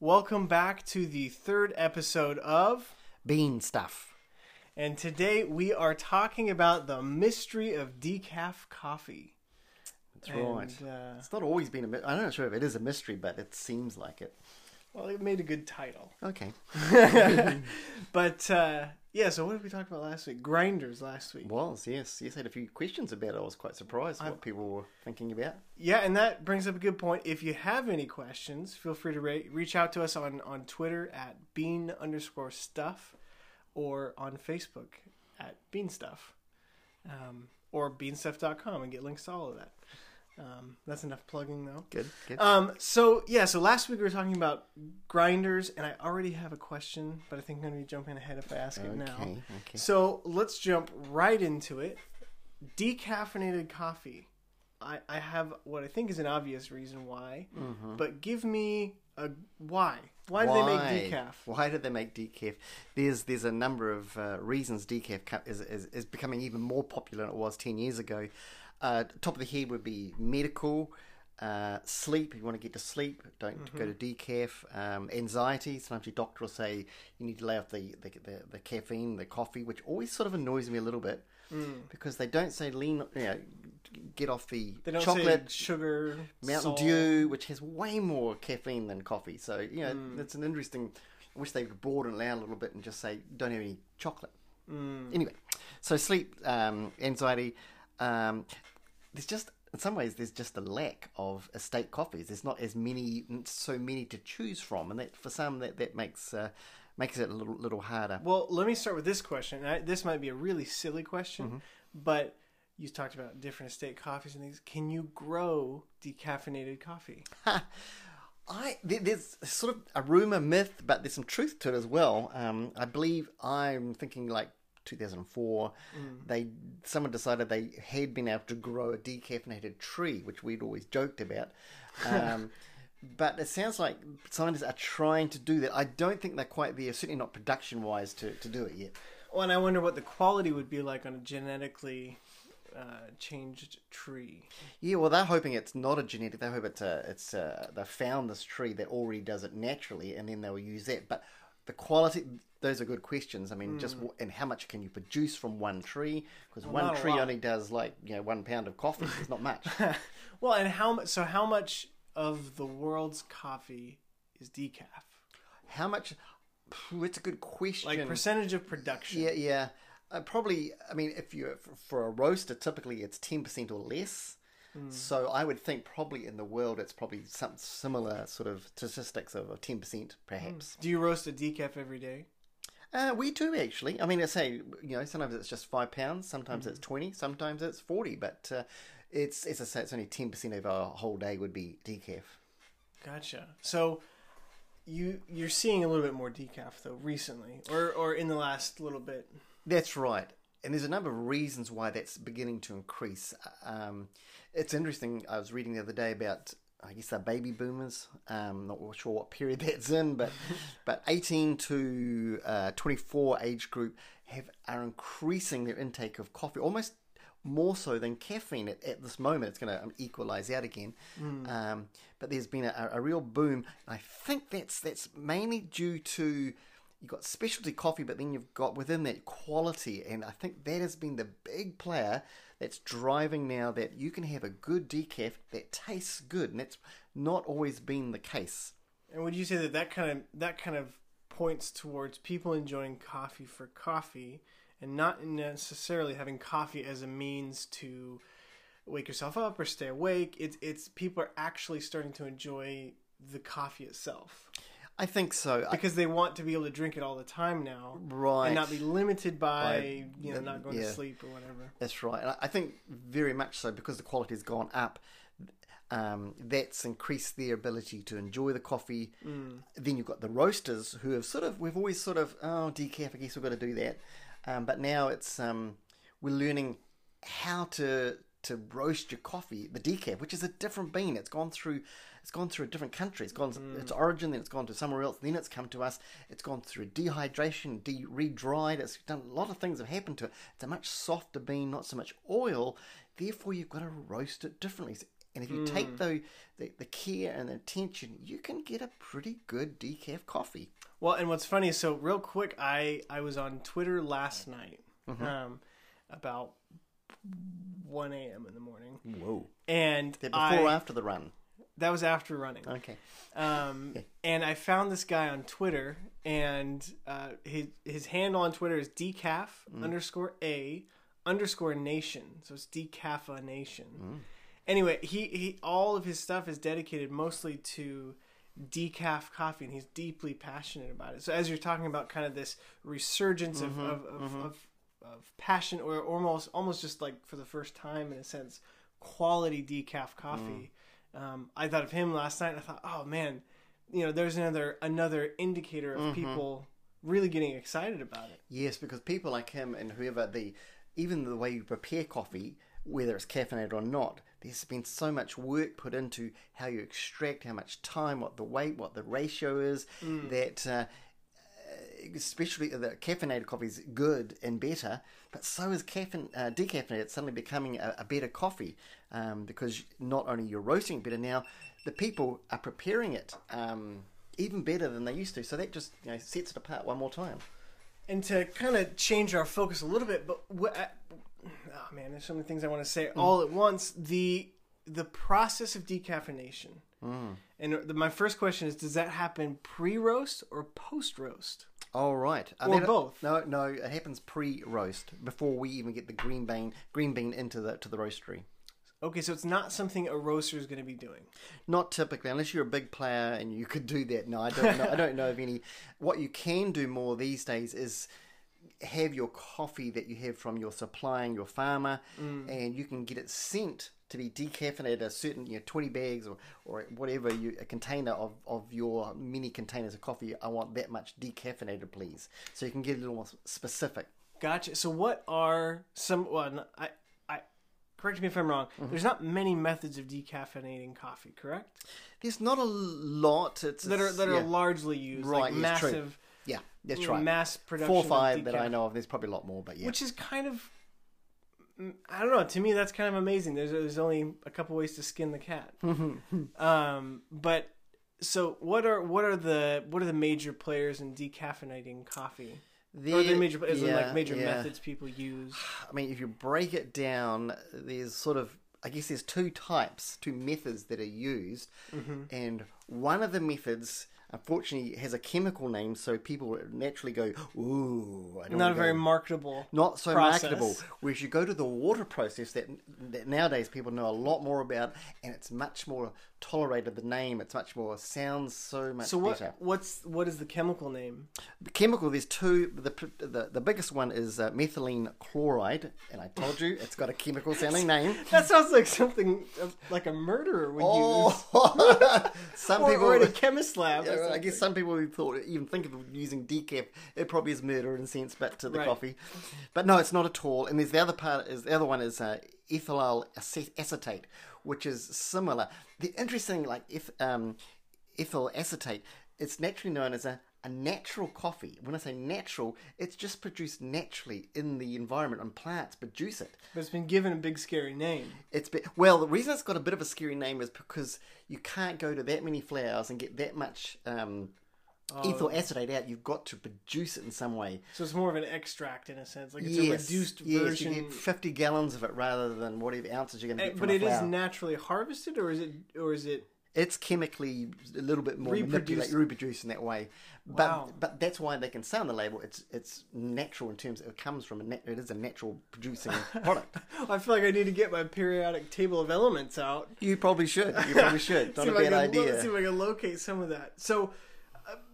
Welcome back to the third episode of, Bean stuff. and today we are talking about the mystery of decaf coffee. That's right. Uh, It's not always been a. my- I'm not sure if it is a mystery, but it seems like it. well, it made a good title. Okay. But uh, yeah, so what did we talk about last week? Grinders last week. Was yes, yes. I had a few questions about it. I was quite surprised what people were thinking about. Yeah, and that brings up a good point. If you have any questions, feel free to re- reach out to us on, on Twitter at bean underscore stuff or on Facebook at bean stuff um, or beanstuff.com and get links to all of that. Um, that's enough plugging, though. Good. Good. Um, so, yeah, so last week we were talking about grinders, and I already have a question, but I think I'm going to be jumping ahead if I ask it now. okay. Okay. So let's jump right into it. Decaffeinated coffee. I, I have what I think is an obvious reason why, but give me a why. Why, do they make decaf? Why do they make decaf? There's there's a number of uh, reasons decaf is, is is becoming even more popular than it was ten years ago. Uh, top of the head would be medical, uh, sleep. If you want to get to sleep, don't go to decaf. Um, anxiety. Sometimes your doctor will say you need to lay off the the, the, the caffeine, the coffee, which always sort of annoys me a little bit because they don't say lean. You know, get off the chocolate. sugar, Mountain salt. Dew, which has way more caffeine than coffee. So, you know, it's an interesting. I wish they would broaden it out a little bit and just say, don't have any chocolate. Anyway, so sleep, um, anxiety. Um, there's just, in some ways, there's just a lack of estate coffees. There's not as many, so many to choose from. And that for some, that, that makes. Uh, Makes it a little little harder. Well, let me start with this question. I, this might be a really silly question, Mm-hmm. but you talked about different estate coffees and things. Can you grow decaffeinated coffee? I there's sort of a rumor myth, but there's some truth to it as well. Um, I believe I'm thinking like 2004. They someone decided they had been able to grow a decaffeinated tree, which we'd always joked about. Um, but it sounds like scientists are trying to do that. I don't think they're quite there. Certainly not production wise to, to do it yet. Well, and I wonder what the quality would be like on a genetically uh, changed tree. Yeah, well, they're hoping it's not a genetic. They hope it's a, it's a, they found this tree that already does it naturally, and then they will use that. But the quality, those are good questions. I mean, just and how much can you produce from one tree? Because one tree only does like you know one pound of coffee. It's not much. Well, and how much? So, how much of the world's coffee is decaf? how much? It's a good question. Like percentage of production? yeah, yeah. Uh, probably. I mean, if you for, for a roaster, typically it's ten percent or less. So I would think probably in the world it's probably some similar sort of statistics of ten percent, perhaps. Do you roast a decaf every day? Uh, we do actually. I mean, I say you know sometimes it's just five pounds, sometimes it's twenty, sometimes it's forty, but uh, it's as I say, it's only ten percent of our whole day would be decaf. Gotcha. So, you you're seeing a little bit more decaf though recently, or or in the last little bit. That's right, and there's a number of reasons why that's beginning to increase. Um, it's interesting. I was reading the other day about. I guess they're baby boomers. Um, not sure what period that's in, but but 18 to uh, 24 age group have are increasing their intake of coffee almost more so than caffeine at, at this moment. It's going to equalize out again. Um, but there's been a, a real boom. I think that's that's mainly due to you've got specialty coffee, but then you've got within that quality, and I think that has been the big player that's driving now that you can have a good decaf that tastes good, and that's not always been the case. And would you say that that kind of that kind of points towards people enjoying coffee for coffee and not necessarily having coffee as a means to wake yourself up or stay awake? It's it's people are actually starting to enjoy the coffee itself I think so. Because they want to be able to drink it all the time now right. and not be limited by, By- you know not going to sleep or whatever. That's right. And I- think very much so because the quality has gone up. Um, that's increased their ability to enjoy the coffee. Then you've got the roasters who have sort of, we've always sort of, oh, decaf, I guess we've got to do that. Um, but now it's, um, we're learning how to to roast your coffee, the decaf, which is a different bean. It's gone through, it's gone through a different country. It's gone hmm. its origin, then it's gone to somewhere else, then it's come to us. It's gone through dehydration, de- re-dried. It's done a lot of things have happened to it. It's a much softer bean, not so much oil. Therefore, you've got to roast it differently. And if you take hmm. the, the the care and the attention, you can get a pretty good decaf coffee. Well, and what's funny is so real quick, I I was on Twitter last night, mm-hmm. um, about one a.m. in the morning, Whoa! and Before I, or after the run? That was after running. Okay. Um, and I found this guy on Twitter, and uh, his his handle on Twitter is decaf mm. underscore a underscore nation. So it's decafa nation. Mm. Anyway, he, he all of his stuff is dedicated mostly to decaf coffee, and he's deeply passionate about it. So as you're talking about kind of this resurgence of mm-hmm, of, of, mm-hmm. of of passion, or almost almost just like for the first time in a sense, quality decaf coffee. Mm. Um, I thought of him last night. and I thought, oh man, you know, there's another another indicator of people really getting excited about it. Yes, because people like him and whoever the even the way you prepare coffee, whether it's caffeinated or not, there's been so much work put into how you extract, how much time, what the weight, what the ratio is, that uh, especially the caffeinated coffee is good and better, but so is caffeine, uh, decaffeinated suddenly becoming a, a better coffee um, because not only you're roasting it better now, the people are preparing it um, even better than they used to. So that just you know sets it apart one more time. And to kind of change our focus a little bit, but what, oh man, there's so many things I want to say all at once. The the process of decaffeination, and the, my first question is: Does that happen pre-roast or post-roast? Oh right, Uh, Or they don't- both. No, no, it happens pre-roast before we even get the green bean green bean into the to the roastery. Okay, so it's not something a roaster is going to be doing. Not typically, unless you're a big player and you could do that. No, I don't. know, I don't know of any. What you can do more these days is have your coffee that you have from your supplying your farmer, mm. and you can get it sent to be decaffeinated. A certain, you know, twenty bags or or whatever you a container of of your many containers of coffee. I want that much decaffeinated, please. So you can get a little more specific. Gotcha. So what are some? Well, I correct me if I'm wrong. Mm-hmm. There's not many methods of decaffeinating coffee, correct? There's not a lot. It's, That are that are largely used, Right, like massive, Yeah, that's you know, right. mass production. Four five that I know of. There's probably a lot more, but yeah. which is kind of mm, I don't know. To me, that's kind of amazing. There's there's only a couple ways to skin the cat. um, but so what are what are the what are the major players in decaffeinating coffee? Or the There- major yeah, like major yeah. methods people use. I mean, if you break it down, there's sort of, I guess there's two types, two methods that are used, Mm-hmm. and one of the methods, unfortunately, has a chemical name, so people naturally go, "Ooh, I don't Not a very marketable. not so process. marketable. Whereas you go to the water process that, that nowadays people know a lot more about, and it's much more tolerated. The name, it's much more sounds so much So what better. what's what is the chemical name? The chemical, there's two. The the, the biggest one is uh, methylene chloride, and I told you it's got a chemical sounding name. That sounds like something uh, like a murderer would use. Oh, some Or, people. or in a chemist lab. Yeah, I guess some people thought even think of using decaf, it probably is murder in a sense, but to the Right. coffee. But no, it's not at all. And there's the other part is the other one is uh, ethyl acetate, which is similar. The interesting, like if um, ethyl acetate, it's naturally known as a a natural coffee. When I say natural, it's just produced naturally in the environment, and plants produce it. But it's been given a big scary name. It's be- well, the reason it's got a bit of a scary name is because you can't go to that many flowers and get that much um, ethyl acetate out. You've got to produce it in some way. So it's more of an extract in a sense. Like it's yes, a reduced yes, version. you get fifty gallons of it rather than whatever ounces you're going to Eh, get from but it is flower. naturally harvested, or is it, or is it? it's chemically a little bit more Reproduced. reproduced in that way. But Wow. but that's why they can say on the label it's it's natural in terms it comes from a nat- it is a natural producing product. I feel like I need to get my periodic table of elements out. You probably should. You probably should. Not a bad can lo- idea. see if I can locate some of that. So,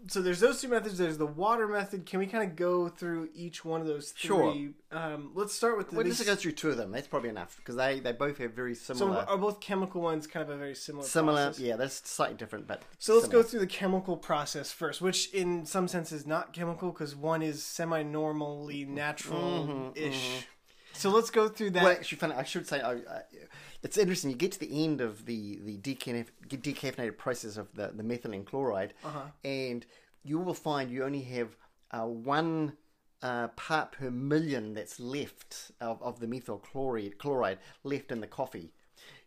so there's those two methods. There's the water method. Can we kind of go through each one of those three? Sure. Um, let's start with the. Well, these- let's go through two of them. That's probably enough because they, they both have very similar. so are both chemical ones kind of a very similar? similar, process? yeah. That's slightly different, but So let's similar. go through the chemical process first, which in some sense is not chemical because one is semi-normally natural-ish. So let's go through that. Mm-hmm, Well, actually, funny. I should say, I, I, it's interesting. You get to the end of the the decaf- decaffeinated process of the the methylene chloride, Uh-huh. and you will find you only have uh, one. Uh, part per million that's left of, of the methyl chloride, chloride left in the coffee.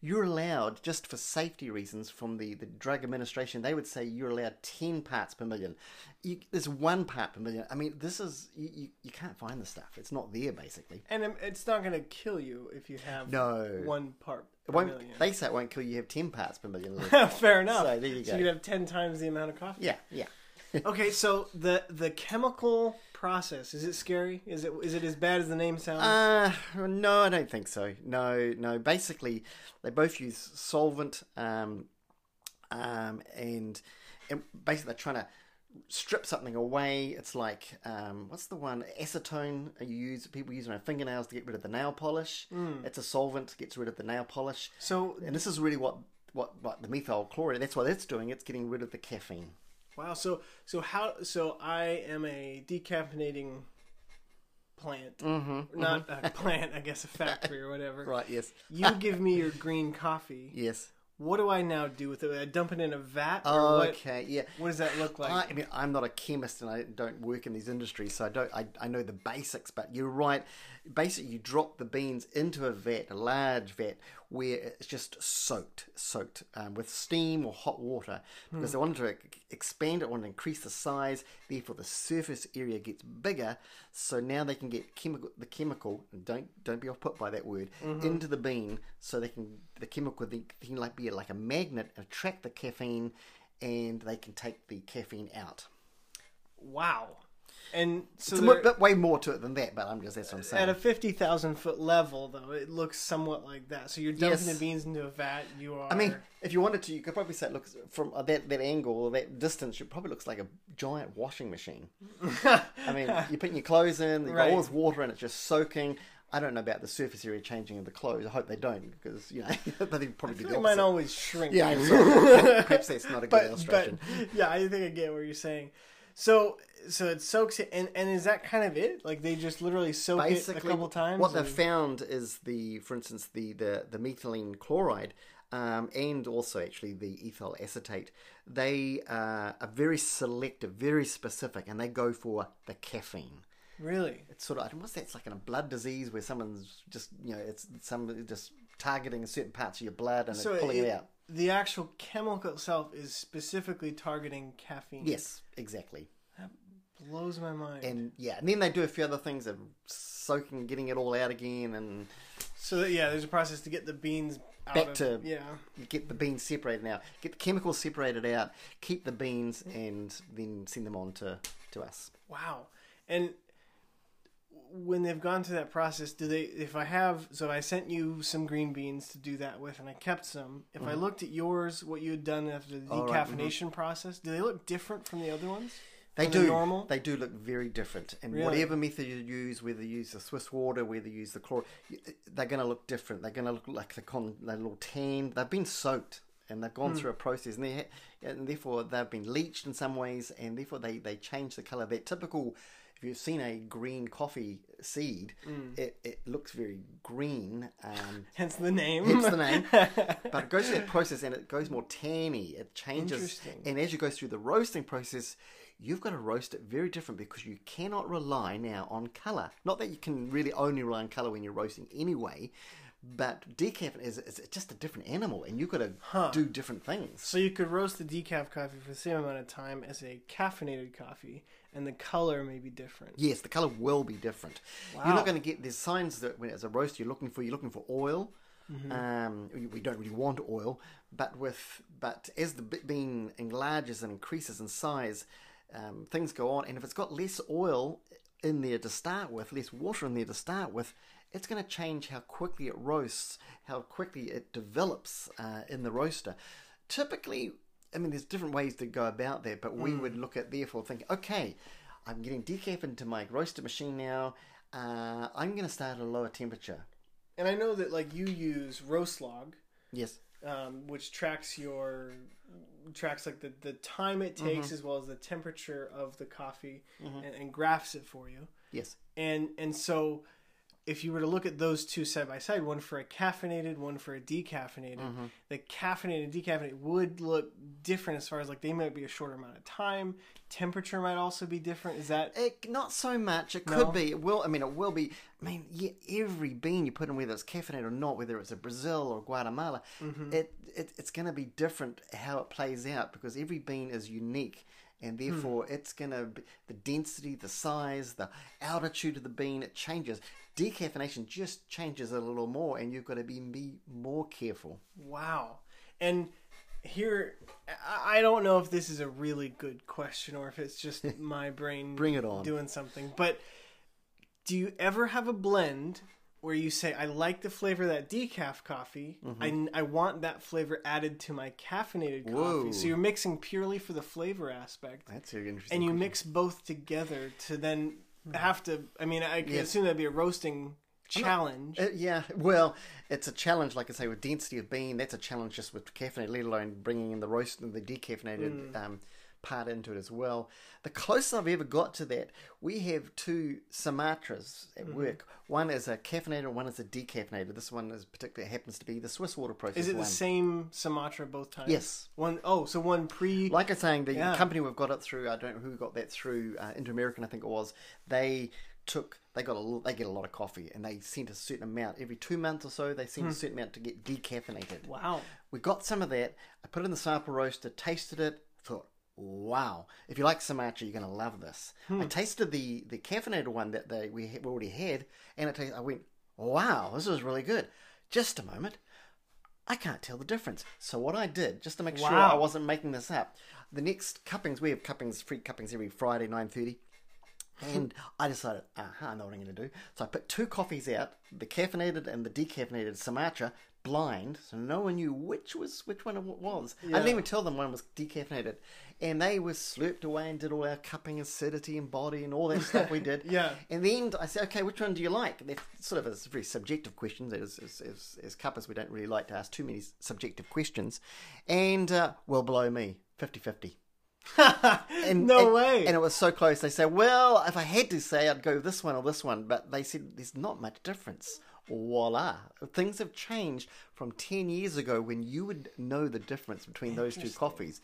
You're allowed, just for safety reasons from the, the drug administration, they would say you're allowed 10 parts per million. You, there's one part per million. I mean, this is, you, you, you can't find the stuff. It's not there, basically. And um, it's not going to kill you if you have No. one part It won't, million. they say it won't kill you, you have 10 parts per million. Fair enough. So there you So you could have ten times the amount of coffee. yeah, yeah. Okay, so the the chemical process is it scary? Is it is it as bad as the name sounds? Uh, no, I don't think so. No, no. Basically, they both use solvent, um, um, and, and basically they're trying to strip something away. It's like um, what's the one acetone you use? People use on their fingernails to get rid of the nail polish. It's a solvent gets rid of the nail polish, so and this is really what what what the methyl chloride. That's what it's doing. It's getting rid of the caffeine. Wow, so so how so I am a decaffeinating plant, Mm-hmm. not a plant, I guess a factory or whatever. Right. Yes. You give me your green coffee. Yes. What do I now do with it? I dump it in a vat, or what? Okay. Yeah. What does that look like? I, I mean, I'm not a chemist and I don't work in these industries, so I don't. I, I know the basics, but you're right. Basically, you drop the beans into a vat, a large vat, where it's just soaked, soaked um, with steam or hot water, because they wanted to expand it, want to increase the size. Therefore, the surface area gets bigger. So now they can get chemical, the chemical. and Don't don't be off put by that word into the bean, so they can the chemical they can like be like a magnet attract the caffeine and they can take the caffeine out. wow. And so It's a they're- bit way more to it than that, but I'm just that's what I'm saying. at a fifty thousand foot level, though, it looks somewhat like that. So you're dumping Yes. the beans into a vat. You are. I mean, if you wanted to, you could probably say it looks from uh, that that angle or that distance. It probably looks like a giant washing machine. I mean, you're putting your clothes in, you've got Right. all this water, and it's just soaking. I don't know about the surface area changing of the clothes. I hope they don't, because you know, but they'd probably be I the think mine always shrink. Yeah, perhaps that's not a good but, but illustration. yeah, I think I get what you're saying. So so it soaks it, and and is that kind of it? Like they just literally soak it a couple times. What they've found is the, for instance, the the, the methylene chloride, um, and also actually the ethyl acetate. They uh, are very selective, very specific, and they go for the caffeine. really. It's sort of what's that? It's like in a blood disease where someone's just you know it's some just targeting certain parts of your blood and So it's pulling it, it- out. The actual chemical itself is specifically targeting caffeine. Yes, exactly. That blows my mind. And yeah, and then they do a few other things of soaking, getting it all out again, and so that, yeah, there's a process to get the beans out Back of, to- yeah. get the beans separated out, get the chemicals separated out, keep the beans, and then send them on to, to us. Wow. And when they've gone through that process, do they? If I have, so I sent you some green beans to do that with, and I kept some. If I looked at yours, what you had done after the Mm-hmm. Oh, decaffeination process, do they look different from the other ones? They do. normal? They do look very different, and Really? whatever method you use, whether you use the Swiss water, whether you use the chlor, they're going to look different. They're going to look like the con, they're a little tan. They've been soaked and they've gone through a process, and, they, and therefore they've been leached in some ways, and therefore they they change the color. That typical. If you've seen a green coffee seed, Hmm. it, it looks very green. Um, Hence the name. Hence the name. but it goes through that process and it goes more tanny. It changes. And as you go through the roasting process, you've got to roast it very different because you cannot rely now on colour. Not that you can really only rely on colour when you're roasting anyway, but decaf is, is just a different animal and you've got to Huh. do different things. So you could roast the decaf coffee for the same amount of time as a caffeinated coffee, and the color may be different. Yes, the colour will be different. You're not going to get there's signs that when as a roast you're looking for you're looking for oil. Mm-hmm. Um, we- we don't really want oil, but with but as the bean enlarges and increases in size, um, things go on. And if it's got less oil in there to start with, less water in there to start with, it's going to change how quickly it roasts, how quickly it develops uh, in the roaster. Typically, I mean, there's different ways to go about that, but we Mm. would look at therefore thinking, okay, I'm getting decaf into my roaster machine now. Uh, I'm going to start at a lower temperature. And I know that like you use roast log, Yes. um, which tracks your tracks like the, the time it takes Mm-hmm. as well as the temperature of the coffee and, and graphs it for you. Yes. And and so if you were to look at those two side by side, one for a caffeinated, one for a decaffeinated, Mm-hmm. the caffeinated and decaffeinated would look different as far as like they might be a shorter amount of time. Temperature might also be different. Is that It, not so much. It No? could be. It will. I mean, it will be. I mean, yeah, every bean you put in, whether it's caffeinated or not, whether it's a Brazil or Guatemala, Mm-hmm. it, it it's going to be different how it plays out because every bean is unique, and Hmm. therefore it's going to be the density, the size, the altitude of the bean. It changes. Decaffeination just changes it a little more, and you've got to be, be more careful. wow? And here, I I don't know if this is a really good question or if it's just my brain Bring it on. doing something. But do you ever have a blend where you say, I like the flavor of that decaf coffee. Mm-hmm. I, I want that flavor added to my caffeinated coffee. Whoa. So you're mixing purely for the flavor aspect. That's interesting. And you question. mix both together to then have to. I mean, I Yes. assume that'd be a roasting challenge. Uh, yeah, well, it's a challenge, like I say, with density of bean. That's a challenge just with caffeinated, let alone bringing in the roast and the decaffeinated Mm. um, part into it as well. The closest I've ever got to that, we have two Sumatras at Mm-hmm. work. One is a caffeinated, one is a decaffeinated. This one is particularly happens to be the Swiss water process. Is it the same Sumatra both times? Yes. One oh, so one pre. Like I was saying, the Yeah. company we've got it through, I don't know who got that through, uh, Inter American, I think it was. They took, they got a, they get a lot of coffee, and they sent a certain amount every two months or so. They Hmm. sent a certain amount to get decaffeinated. wow. We got some of that. I put it in the sample roaster, tasted it, thought, wow! If you like Sumatra, you're going to love this. Hmm. I tasted the the caffeinated one that they we already had, and it tasted, I went, wow, this is really good. Just a moment. I can't tell the difference. So what I did, just to make sure I wasn't making this up, the next cuppings we have cuppings, free cuppings every Friday nine thirty, and I decided, aha, I know what I'm going to do. So I put two coffees out, the caffeinated and the decaffeinated Sumatra, blind, so no one knew which was which one it was. I didn't even tell them one was decaffeinated, and they were slurped away and did all our cupping, acidity, and body, and all that stuff we did. Yeah. And then I said, okay, which one do you like? They're sort of a very subjective questions. As, as, as, as cuppers, we don't really like to ask too many subjective questions. And, uh, well, below me, 50 50. And, no and- way. And it was so close. They said, well, if I had to say, I'd go this one or this one. But they said, there's not much difference. Voila. Things have changed from 10 years ago when you would know the difference between those two coffees.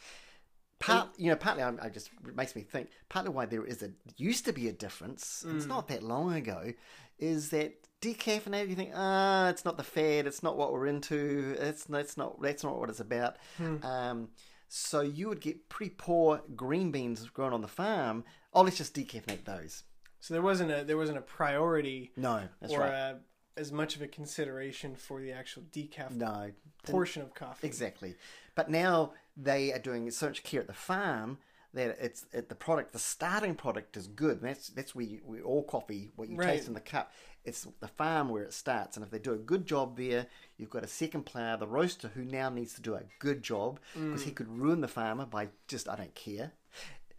Part, you know, partly I, I just makes me think. Partly why there is a used to be a difference. It's Mm. not that long ago. Is that decaffeinated? You think, ah, it's not the fad. It's not what we're into. It's that's not that's not what it's about. Hmm. Um, so you would get pretty poor green beans grown on the farm. Oh, let's just decaffeinate those. so there wasn't a there wasn't a priority No, or right. a, as much of a consideration for the actual decaf no, portion of coffee. Exactly. But now they are doing so much care at the farm that it's it, the product, the starting product is good. That's that's where you, where all coffee, what you Right. taste in the cup, it's the farm where it starts. And if they do a good job there, you've got a second player, the roaster, who now needs to do a good job because he mm. could ruin the farmer by just I don't care.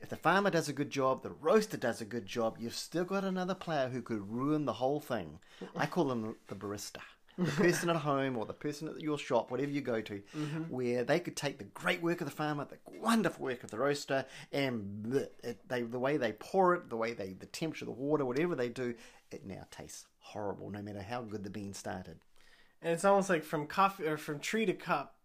If the farmer does a good job, the roaster does a good job, you've still got another player who could ruin the whole thing. I call them the barista. The person at home or the person at your shop, whatever you go to, mm-hmm. where they could take the great work of the farmer, the wonderful work of the roaster, and they, the way they pour it, the way they, the temperature of the water, whatever they do, it now tastes horrible, no matter how good the bean started. And it's almost like from coffee or from tree to cup,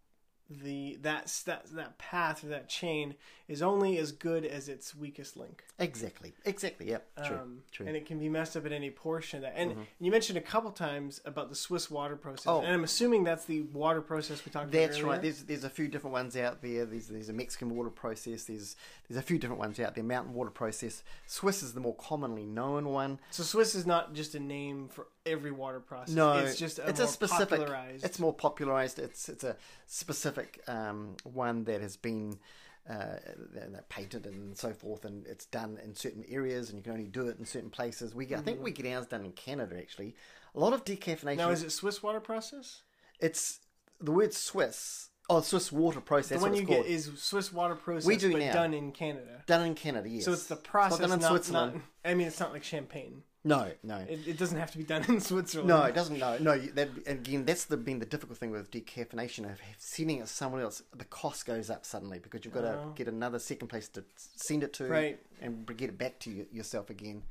the that that that path or that chain is only as good as its weakest link. Exactly, exactly, yep, true, Um, true. And it can be messed up at any portion of that. And you mentioned a couple times about the Swiss water process. Oh. And I'm assuming that's the water process we talked That's about. That's right. There's there's a few different ones out there. There's there's a Mexican water process. There's there's a few different ones out there. Mountain water process. Swiss is the more commonly known one. So Swiss is not just a name for every water process. No, it's just a it's more a specific. popularized. It's more popularized. It's it's a specific um, one that has been. Uh, patented and so forth, and it's done in certain areas, and you can only do it in certain places. We get, I think we get ours done in Canada actually. A lot of decaffeination. now is it Swiss water process? It's the word Swiss. Oh, Swiss water process. The one what you it's get called. is Swiss water process, We do but now. done in Canada. done in Canada. Yes. So it's the It's process, not done in not, Switzerland. not- I mean, it's not like champagne. No, no. It, it doesn't have to be done in Switzerland. No, it doesn't. No, no. That again, that's the been the difficult thing with decaffeination of sending it somewhere else. The cost goes up suddenly because you've got to Oh. get another second place to send it to, Right. and get it back to you, yourself again.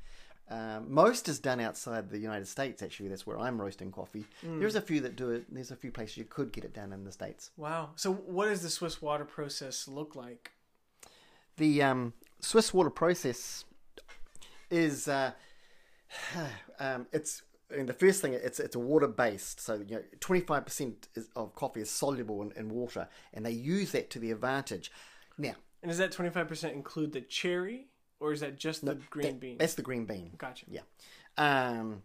Um, most is done outside the United States. Actually, that's where I'm roasting coffee. There's a few that do it. There's a few places you could get it done in the states. Wow. So what does the Swiss water process look like? The um, Swiss water process is uh, um, it's and the first thing it's it's a water based. So you know, twenty five percent of coffee is soluble in, in water, and they use that to the advantage. Now, And does that 25% include the cherry or is that just the green that- bean? that's the green bean. Gotcha. Yeah. Um,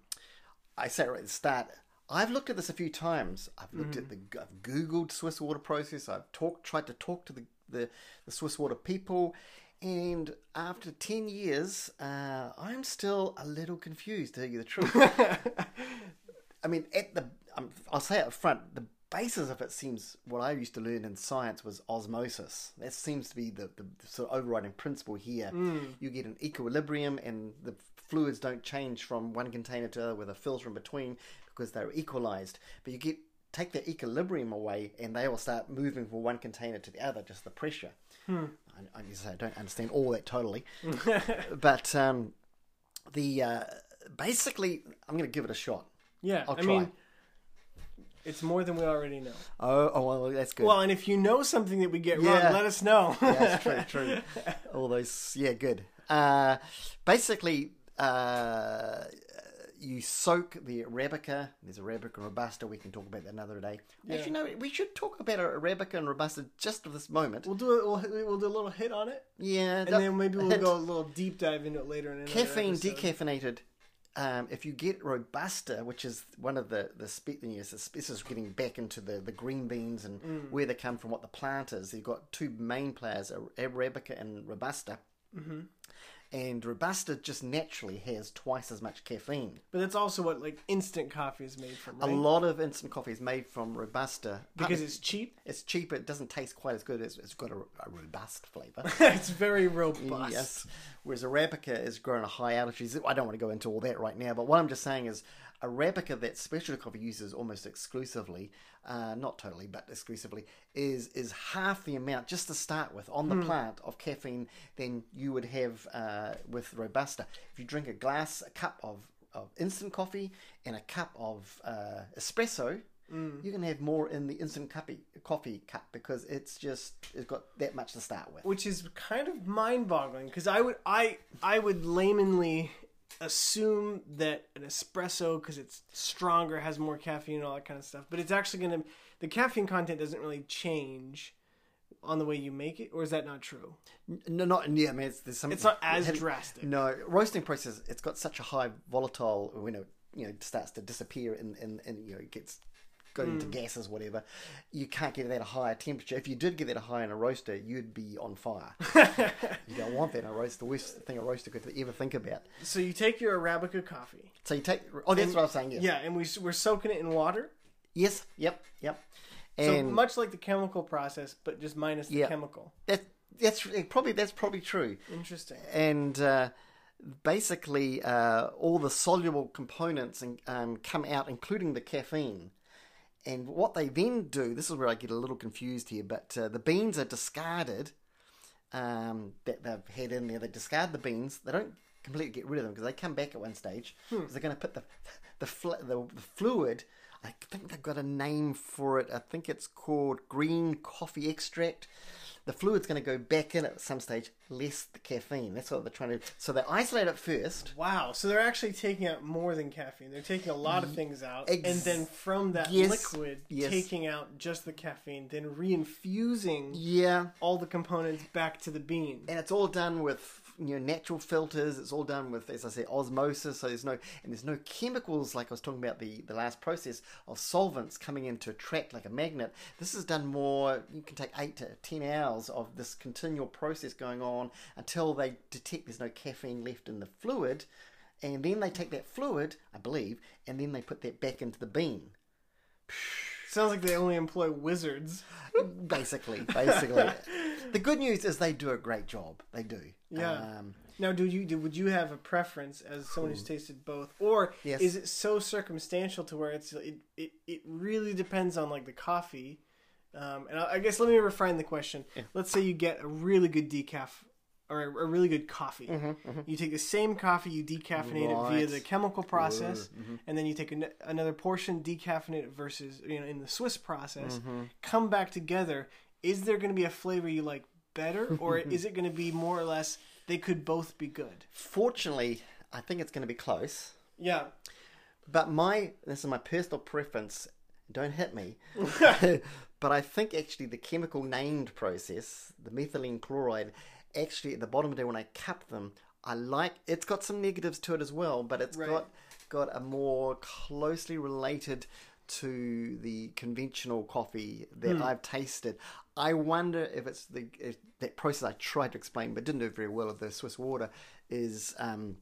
I said right at the start. I've looked at this a few times. I've looked at the. I've googled Swiss water process. I've talked, tried to talk to the the, the Swiss water people, and after ten years, uh, I'm still a little confused. To tell you the truth, I mean, at the um, I'll say it up front. The basis of it seems what I used to learn in science was osmosis. That seems to be the, the sort of overriding principle here. You get an equilibrium, and the fluids don't change from one container to another with a filter in between because they're equalized. But you get take the equilibrium away, and they will start moving from one container to the other. Just the pressure. I, I, I don't understand all that totally, but um, the uh, basically, I'm going to give it a shot. Yeah. I'll I try. mean, it's more than we already know. Oh, oh well, that's good. Well, and if you know something that we get Yeah. wrong, let us know. yeah, that's true, true. All those, yeah, good. Uh, basically, uh, you soak the Arabica. There's Arabica and Robusta. We can talk about that another day. Actually, no, we should talk about Arabica and Robusta just at this moment. We'll do a we'll, we'll do a little hit on it, Yeah, and then maybe we'll hint. go a little deep dive into it later. In caffeine episode. decaffeinated. Um, if you get robusta, which is one of the the spe- you know, this this is getting back into the, the green beans and Mm. where they come from, what the plant is. You've got two main players, arabica and robusta. Mm-hmm. And robusta just naturally has twice as much caffeine. But that's also what like instant coffee is made from, A lot of instant coffee is made from robusta because it's cheap. it's cheaper. It doesn't taste quite as good. It's, it's got a, a robust flavor. it's very robust. Yes. Whereas Arabica is grown at high altitudes. I don't want to go into all that right now, but what I'm just saying is Arabica that specialty coffee uses almost exclusively, uh, not totally, but exclusively, is is half the amount just to start with on the plant of caffeine than you would have uh, with Robusta. If you drink a glass, a cup of, of instant coffee and a cup of uh, espresso, you can have more in the instant coffee, coffee cup because it's just it's got that much to start with. which is kind of mind-boggling because I would I I would laymanly assume that an espresso because it's stronger has more caffeine and all that kind of stuff, but it's actually going to the caffeine content doesn't really change on the way you make it, or is that not true? No, not yeah. I mean, it's, there's some. It's not as drastic. No, roasting process. It's got such a high volatile. You know, you know, starts to disappear and and, and you know it gets go into Hmm. gases, whatever. You can't get it at a higher temperature. If you did get it a high in a roaster, you'd be on fire. you don't want that in a roaster. The worst thing a roaster could ever think about. So you take your arabica coffee, So you take. Oh, that's what I was saying. Yes. yeah, and we we're soaking it in water. Yes. Yep. Yep. So much like the chemical process, but just minus the Yeah. chemical. that that's probably that's probably true. Interesting. and uh, basically uh, all the soluble components and, um, come out, including the caffeine. And what they then do, this is where I get a little confused here, but uh, the beans are discarded um, that they've had in there. They discard the beans. They don't completely get rid of them because they come back at one stage. 'cause they're going to put the the, fl- the the fluid. I think they've got a name for it. I think it's called green coffee extract. The fluid's going to go back in at some stage, less the caffeine. That's what they're trying to. So they isolate it first. Wow, so they're actually taking out more than caffeine. They're taking a lot of things out, Ex- and then from that Yes, liquid, yes. taking out just the caffeine, then reinfusing Yeah, all the components back to the bean. and it's all done with you know natural filters. It's all done with, as I say, osmosis. So there's no and there's no chemicals like I was talking about the the last process of solvents coming in to attract like a magnet. This is done more. You can take eight to ten hours of this continual process going on until they detect there's no caffeine left in the fluid, and then they take that fluid, I believe, and then they put that back into the bean. Sounds like they only employ wizards. Basically, basically. the good news is they do a great job. They do. Yeah. Um, Now, do you do, would you have a preference as someone who's tasted both, or Yes. is it so circumstantial to where it's it, it, it really depends on like the coffee? Um, and I, I guess let me refine the question. Let's say you get a really good decaf or a, a really good coffee. You take the same coffee, you decaffeinate it via the chemical process, and then you take an, another portion, decaffeinate it versus you know in the Swiss process. Come back together. Is there going to be a flavor you like better, or is it going to be more or less they could both be good? Fortunately, I think it's going to be close. Yeah. But my this is my personal preference. Don't hit me. but I think actually the chemical named process, the methylene chloride, actually at the bottom of the day when I cup them, I like. It's got some negatives to it as well, but it's Right. got got a more closely related to the conventional coffee that Hmm. I've tasted. I wonder if it's the if that process I tried to explain but didn't do very well of the Swiss water is. Um,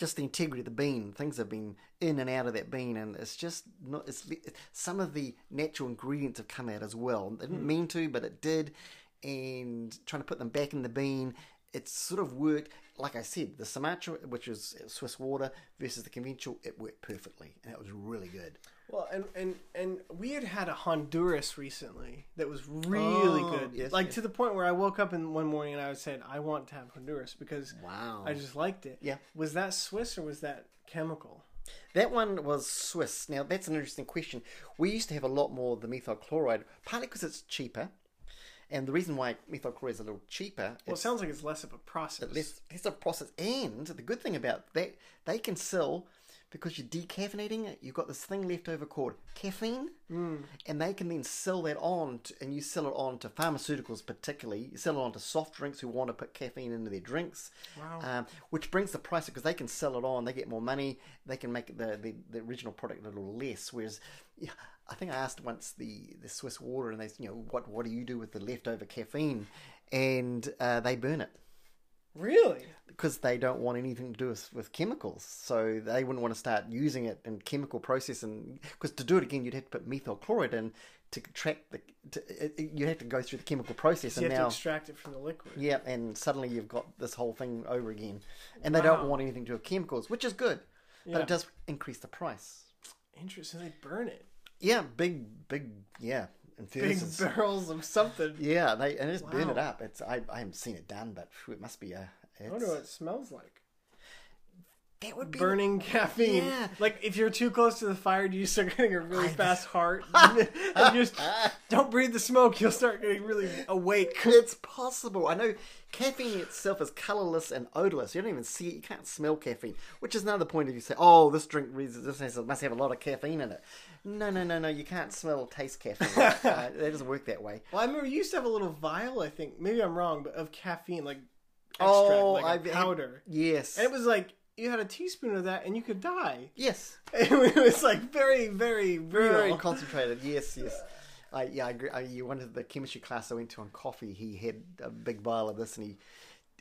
just the integrity of the bean. Things have been in and out of that bean, and it's just not. It's some of the natural ingredients have come out as well. They didn't mean to, but it did. And trying to put them back in the bean, it's sort of worked. Like I said, the Sumatra, which is Swiss water, versus the conventional, it worked perfectly, and it was really good. Well, and, and and we had had a Honduras recently that was really Oh, good. yes, like yes. to the point where I woke up in one morning and I said, I want to have Honduras because Wow. I just liked it. Yeah. Was that Swiss or was that chemical? That one was Swiss. Now, that's an interesting question. We used to have a lot more of the methyl chloride, partly because it's cheaper. And the reason why methyl chloride is a little cheaper Well, it sounds like it's less of a process. less, less of process. And the good thing about that, they can sell because you're decaffeinating it. You've got this thing left over called caffeine, Hmm. and they can then sell that on, to, and you sell it on to pharmaceuticals, particularly. You sell it on to soft drinks who want to put caffeine into their drinks, Wow. um, which brings the price up because they can sell it on. They get more money. They can make the the, the original product a little less. Whereas, yeah, I think I asked once the, the Swiss water, and they said, you know, what what do you do with the leftover caffeine? And uh, they burn it really? because they don't want anything to do with, with chemicals. So they wouldn't want to start using it in chemical processing. Because to do it again, you'd have to put methyl chloride in to track the. To, it, it- you'd have to go through the chemical process, you and have to now. extract it from the liquid. Yeah, and suddenly you've got this whole thing over again, and they don't want anything to do with chemicals, which is good, Yeah. but it does increase the price. Interesting. They burn it. Yeah, big, big, yeah, and Big barrels of something. Yeah, they and just burn it up. It's I, I haven't seen it done, but phew, it must be a. I wonder what it smells like. That would be Burning caffeine. Yeah. Like if you're too close to the fire, do you start getting a really fast heart? and just don't breathe the smoke. You'll start getting really awake. It's possible. I know caffeine itself is colorless and odorless. You don't even see it. You can't smell caffeine, which is another point. If you say, "Oh, this drink reads- this has, must have a lot of caffeine in it," no, no, no, no. You can't smell or taste caffeine. uh, that doesn't work that way. Well, I remember you used to have a little vial. I think maybe I'm wrong, but of caffeine, like extract, Oh, like a I've had- powder. Yes. And it was like you had a teaspoon of that, and you could die. yes. It was like very, very real. Very concentrated. Yes, yes. I, yeah, I agree. I, you went to the chemistry class I went to on coffee. He had a big vial of this, and he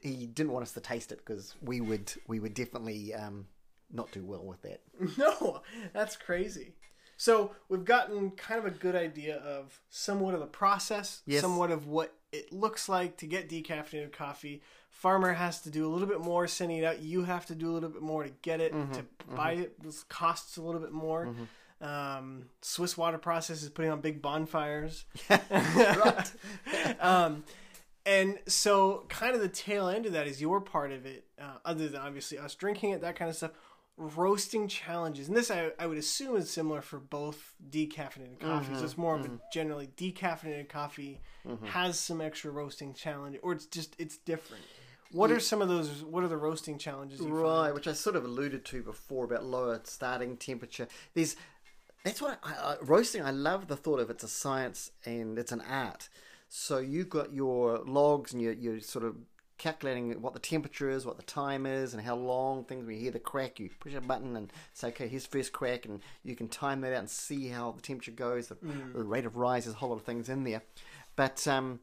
he didn't want us to taste it because we would we would definitely um, not do well with that. No, that's crazy. So we've gotten kind of a good idea of somewhat of the process, Yes. somewhat of what it looks like to get decaffeinated coffee. Farmer has to do a little bit more sending it out. You have to do a little bit more to get it, Mm-hmm, to buy it. This costs a little bit more. Um, Swiss water process is putting on big bonfires. right. um, and so, kind of the tail end of that is your part of it, uh, other than obviously us drinking it, that kind of stuff. Roasting challenges, and this I, I would assume is similar for both decaffeinated coffees. It's more of a generally decaffeinated coffee has some extra roasting challenge, or it's just it's different. What are some of those? What are the roasting challenges? You Right, which I sort of alluded to before about lower starting temperature. There's that's what I, I, roasting. I love the thought of it's a science and it's an art. So you've got your logs and you're, you're sort of calculating what the temperature is, what the time is, and how long things. When you hear the crack, you push a button and say, "Okay, here's first crack," and you can time that out and see how the temperature goes, the, the rate of rise. There's a whole lot of things in there, but um,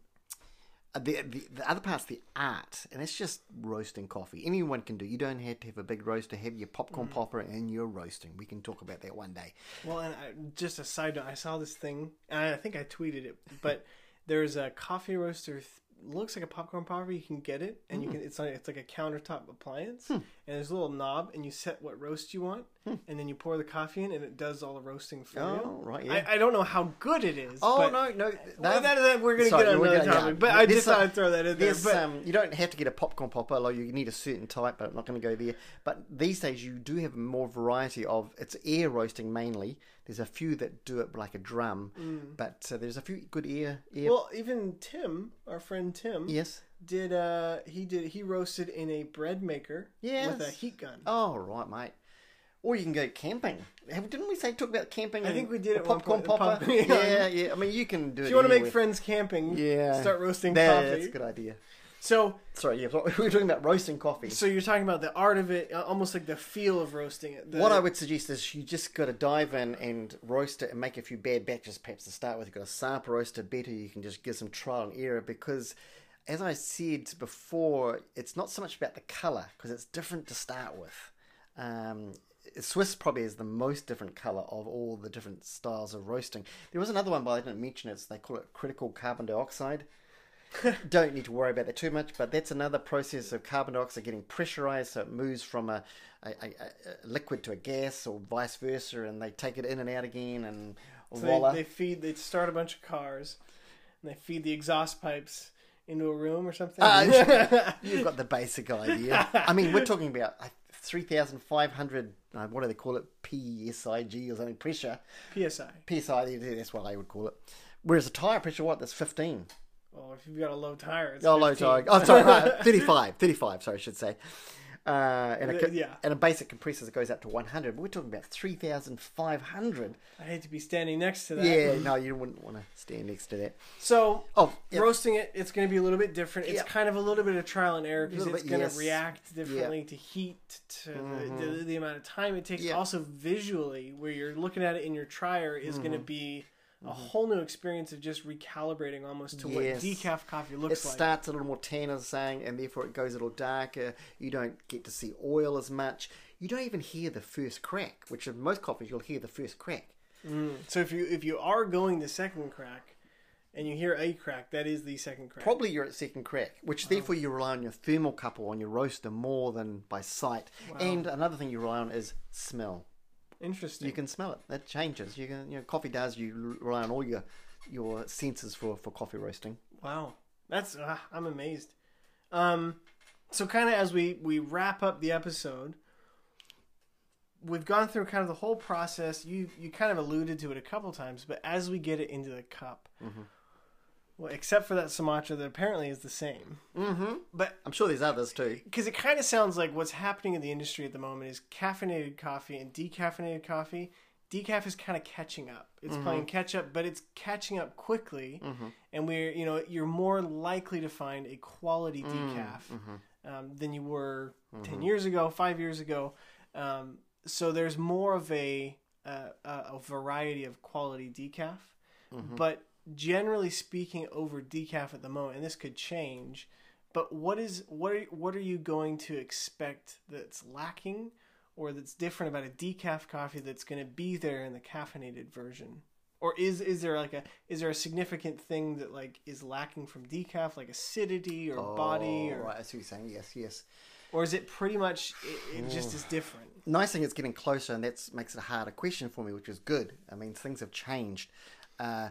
Uh, the, the the other part's the art, and it's just roasting coffee. Anyone can do. You don't have to have a big roaster. Have your popcorn mm. popper and your roasting. We can talk about that one day. Well, and I, just a side note, I saw this thing, and I think I tweeted it, but there's a coffee roaster th- looks like a popcorn popper. You can get it, and you Hmm. can. It's like it's like a countertop appliance, hmm. and there's a little knob, and you set what roast you want, and then you pour the coffee in, and it does all the roasting for Hmm. Oh, you. right, yeah. I, I don't know how good it is. Oh but, no, no, Well, that- that, that, we're gonna get another gonna- topic, yeah. but I There's just thought I'd throw that in there. But um, you don't have to get a popcorn popper, although you need a certain type, but I'm not going to go there. But these days, you do have more variety of it's air roasting mainly. There's a few that do it like a drum, but uh, there's a few good air. air Mm. well, even Tim, our friend Tim, yes. did uh he did he roasted in a bread maker Yes. with a heat gun. Oh right, mate. Or you can go camping. Didn't we say talk about camping? I think we did a at one popcorn point, popper. pop- yeah. yeah, yeah. I mean, you can do it. If you want to make friends camping, yeah, start roasting That- coffee. That's a good idea. So Sorry, yeah, we were talking about roasting coffee. so you're talking about the art of it, uh, almost like the feel of roasting it. The, What I would suggest is you just got to dive in and roast it and make a few bad batches perhaps to start with. You've got a sample roaster better, you can just give some trial and error because, as I said before, it's not so much about the colour because it's different to start with. Um, Swiss probably is the most different colour of all the different styles of roasting. There was another one, but I didn't mention it. So they call it critical carbon dioxide. Don't need to worry about that too much, but that's another process of carbon dioxide getting pressurized, so it moves from a, a, a, a liquid to a gas, or vice versa, and they take it in and out again, and so voila. they, they feed they start a bunch of cars, and they feed the exhaust pipes into a room or something. Ah, You've got the basic idea. I mean, we're talking about uh, 3,500, uh, what do they call it? PSIG or something, pressure. PSI. PSI, that's what they would call it. Whereas a tyre pressure, what? That's 15. Well, if you've got a low tire, it's Oh, low tire. Oh, sorry, right, 35. 35, sorry, I should say. Uh, and, a, uh, Yeah. and a basic compressor that goes up to 100. But we're talking about 3,500. I hate to be standing next to that. Yeah, no, you wouldn't want to stand next to that. So Oh, yeah. roasting it, it's going to be a little bit different. It's Yeah. kind of a little bit of trial and error because it's going to yes. react differently to heat, to the, mm-hmm. the, the amount of time it takes. Also, visually, where you're looking at it in your trier is going to mm-hmm. Mm-hmm. a whole new experience of just recalibrating almost to what decaf coffee It looks like. It starts a little more tan, as saying, and therefore it goes a little darker. You don't get to see oil as much. You don't even hear the first crack, which in most coffees you'll hear the first crack. So if you if you are going the second crack, and you hear a crack, that is the second crack. Probably you're at second crack, which therefore you rely on your thermocouple on your roaster more than by sight. And another thing you rely on is smell. Interesting. You can smell it. That changes. You can, you know, coffee does. You rely on all your your senses for for coffee roasting. Wow, that's uh, I'm amazed. Um, so kind of as we we wrap up the episode, we've gone through kind of the whole process. You you kind of alluded to it a couple times, but as we get it into the cup, well, except for that Sumatra that apparently is the same, Mm-hmm. but I'm sure there's others too. because it kind of sounds like what's happening in the industry at the moment is caffeinated coffee and decaffeinated coffee. Decaf is kind of catching up. It's playing catch up, but it's catching up quickly, and we're you know you're more likely to find a quality decaf um, than you were ten years ago, five years ago. Um, so there's more of a uh, a a variety of quality decaf, but generally speaking, over decaf at the moment, and this could change. But what is what are what are you going to expect that's lacking, or that's different about a decaf coffee that's going to be there in the caffeinated version? Or is is there like a is there a significant thing that like is lacking from decaf, like acidity or body, Oh, or right, I see what you're saying. Yes, yes. or is it pretty much it, it just is different? nice thing it's getting closer and that makes it a harder question for me which is good i mean things have changed uh,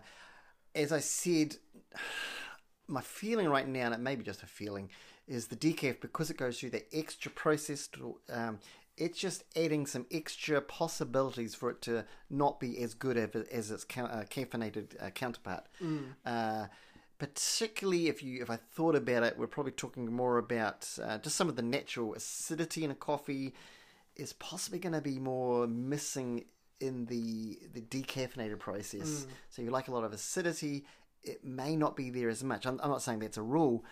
as i said my feeling right now and it may be just a feeling is the decaf because it goes through the extra process to, um, it's just adding some extra possibilities for it to not be as good as, as its ca- uh, caffeinated uh, counterpart. Uh, particularly if you if I thought about it, we're probably talking more about uh, just some of the natural acidity in a coffee is possibly going to be more missing in the the decaffeinated process. So you like a lot of acidity, it may not be there as much. I'm, I'm not saying that's a rule,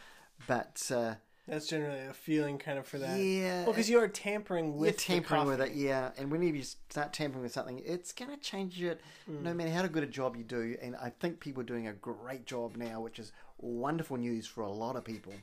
but uh, That's generally a feeling kind of for that. Yeah, Well, because you are tampering with you're tampering with it, yeah. And whenever you start tampering with something, it's going to change it, Hmm. no matter how good a job you do. And I think people are doing a great job now, which is wonderful news for a lot of people.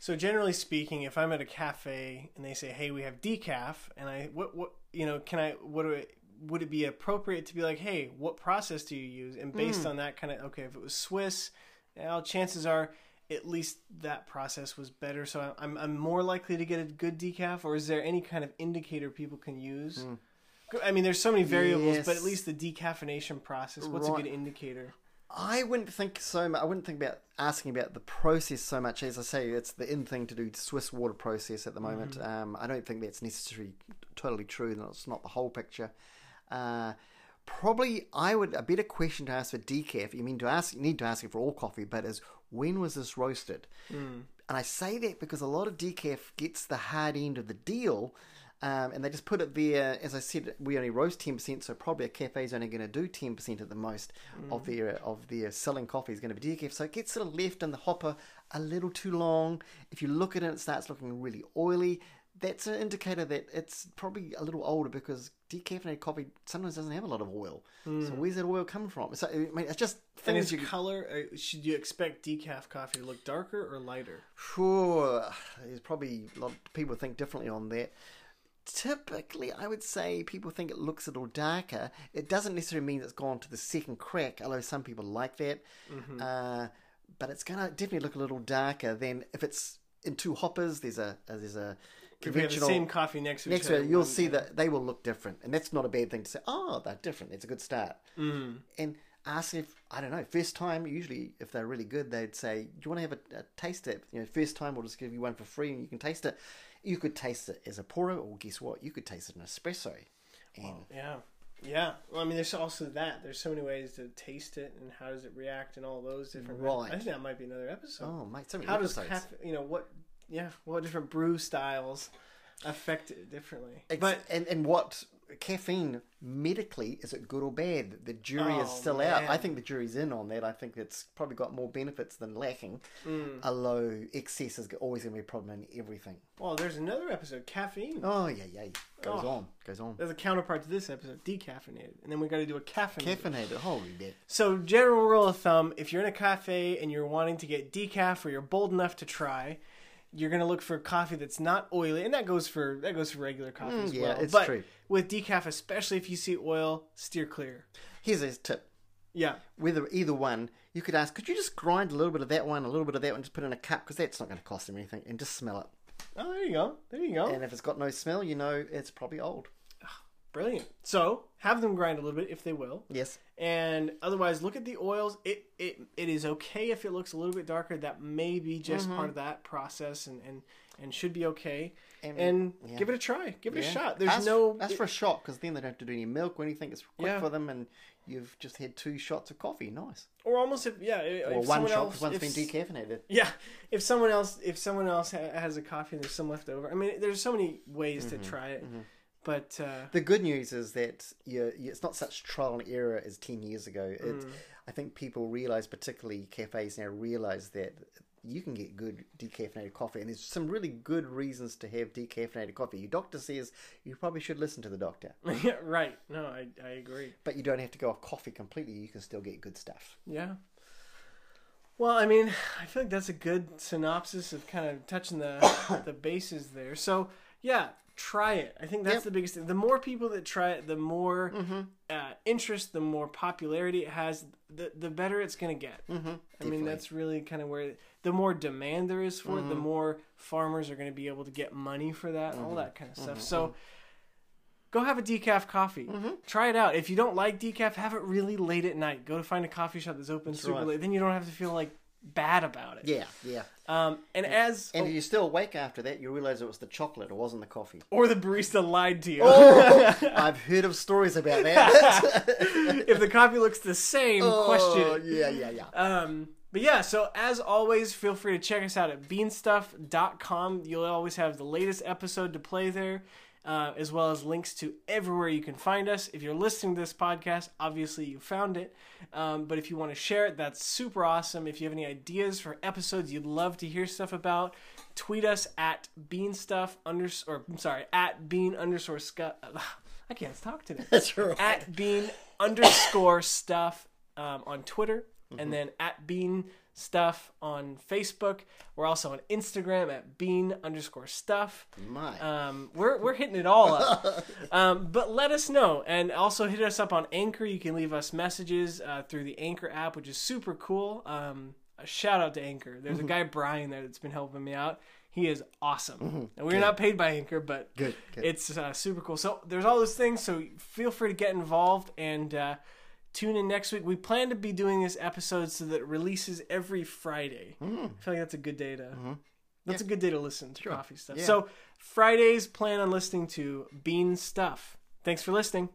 So generally speaking, if I'm at a cafe and they say, "Hey, we have decaf," and I what what you know, can I what do I, would it be appropriate to be like, "Hey, what process do you use?" And based mm. on that kind of okay, if it was Swiss, well, chances are at least that process was better. So I'm I'm more likely to get a good decaf, or is there any kind of indicator people can use? Hmm. I mean, there's so many variables, but at least the decaffeination process. What's a good indicator? I wouldn't think so much. I wouldn't think about asking about the process so much. As I say, it's the in thing to do Swiss water process at the mm-hmm. moment. Um, I don't think that's necessarily totally true. and It's not the whole picture. Uh, probably, I would a better question to ask for decaf. You mean to ask? You need to ask it for all coffee, but is when was this roasted? And I say that because a lot of decaf gets the hard end of the deal. Um, and they just put it there. As I said, we only roast ten percent, so probably a cafe is only going to do ten percent at the most of their of their selling coffee is going to be decaf. So it gets sort of left in the hopper a little too long. If you look at it, it starts looking really oily. That's an indicator that it's probably a little older because decaffeinated coffee sometimes doesn't have a lot of oil. So where's that oil coming from? So I mean, it's just And things its you color, uh, should you expect decaf coffee to look darker or lighter? Sure, there's probably a lot of people think differently on that. Typically, I would say people think it looks a little darker. It doesn't necessarily mean it's gone to the second crack, although some people like that. Uh, but it's going to definitely look a little darker than if it's in two hoppers. There's a, uh, there's a If we have the same coffee next to next each other, you'll see that they will look different, and that's not a bad thing to say. Oh, they're different. It's a good start. Mm. And ask if I don't know. First time, usually if they're really good, they'd say, "Do you want to have a, a taste it? You know, first time we'll just give you one for free, and you can taste it. You could taste it as a pourer, or guess what? You could taste it in espresso. And Yeah. Yeah. Well, I mean, there's also that. There's so many ways to taste it and how does it react and all those different. Right. I think that might be another episode. oh, mate, so many how does episodes. caffeine, you know, what, yeah, what different brew styles affect it differently? Ex- but and and what caffeine medically is it good or bad? The jury is Oh, still out. I think the jury's in on that. I think it's probably got more benefits than lacking. Mm. low excess is always going to be a problem in everything. well, there's another episode, caffeine. Oh yeah, yeah, goes Oh. on, goes on. There's a counterpart to this episode, decaffeinated, and then we got to do a caffeinated. Caffeinated, holy bit. So, general rule of thumb: if you're in a cafe and you're wanting to get decaf, or you're bold enough to try, you're gonna look for coffee that's not oily, and that goes for that goes for regular coffee as Mm, yeah, well. it's but true. with decaf, especially if you see oil, steer clear. Here's a tip. Yeah, Whether either one, you could ask, could you just grind a little bit of that one, a little bit of that one, just put in a cup because that's not going to cost them anything, and just smell it. Oh, there you go. There you go. And if it's got no smell, you know it's probably old. Brilliant. So have them grind a little bit if they will, Yes. and otherwise look at the oils. It it it is okay if it looks a little bit darker. That may be just Mm-hmm. part of that process, and and and should be okay. And- And, yeah. give it a try. Give it a shot. There's ask, no. ask for a shot because then they don't have to do any milk or anything. It's quick Yeah. for them, and you've just had two shots of coffee. Nice. or almost if yeah. If Or one someone shot else, because one's if, been decaffeinated. Yeah, if someone else if someone else ha- has a coffee and there's some left over. I mean, there's so many ways Mm-hmm. to try it, but uh, The good news is that you, you, it's not such trial and error as 10 years ago. Mm. I think people realize, particularly cafes now, realize that you can get good decaffeinated coffee. And there's some really good reasons to have decaffeinated coffee. Your doctor says you probably should listen to the doctor, yeah, right. No, I I agree. but you don't have to go off coffee completely. You can still get good stuff. Yeah. Well, I mean, I feel like that's a good synopsis of kind of touching the the bases there. So, yeah, try it. I think that's Yep. the biggest thing. The more people that try it, the more mm-hmm. uh, interest, the more popularity it has, the the better it's going to get. Mm-hmm. I mean, that's really kind of where the more demand there is for it, the mm-hmm. more farmers are going to be able to get money for that and all mm-hmm. that kind of stuff. So go have a decaf coffee. Try it out. If you don't like decaf, have it really late at night. Go to find a coffee shop that's open super right. late. Then you don't have to feel like bad about it. Yeah, yeah. Um, and as And if you're still awake after that, you realize it was the chocolate, it wasn't the coffee. or the barista lied to you. I've heard of stories about that. if the coffee looks the same, question Oh, it. yeah, yeah, yeah. Um, but yeah, so as always, feel free to check us out at beanstuff.com. You'll always have the latest episode to play there, uh, as well as links to everywhere you can find us. If you're listening to this podcast, obviously you found it. Um, but if you want to share it, that's super awesome. If you have any ideas for episodes you'd love to hear stuff about, tweet us at beanstuff underscore, or I'm sorry, at bean underscore scut. I can't talk today That's right. at bean underscore stuff um, on Twitter, and then at bean stuff on Facebook. We're also on Instagram at bean underscore stuff. My. Um, we're we're hitting it all up. um, but let us know, and also hit us up on Anchor. You can leave us messages uh, through the Anchor app, which is super cool. Um, a shout out to Anchor. There's Mm-hmm. a guy Brian there that's been helping me out. He is awesome, and we're not paid by Anchor, but Good, good. it's uh, super cool. So there's all those things. So feel free to get involved and uh, tune in next week. We plan to be doing this episode so that it releases every Friday. Mm. I feel like that's a good day to. That's a good day to listen to coffee stuff. Yeah. So Fridays, plan on listening to Bean Stuff. Thanks for listening.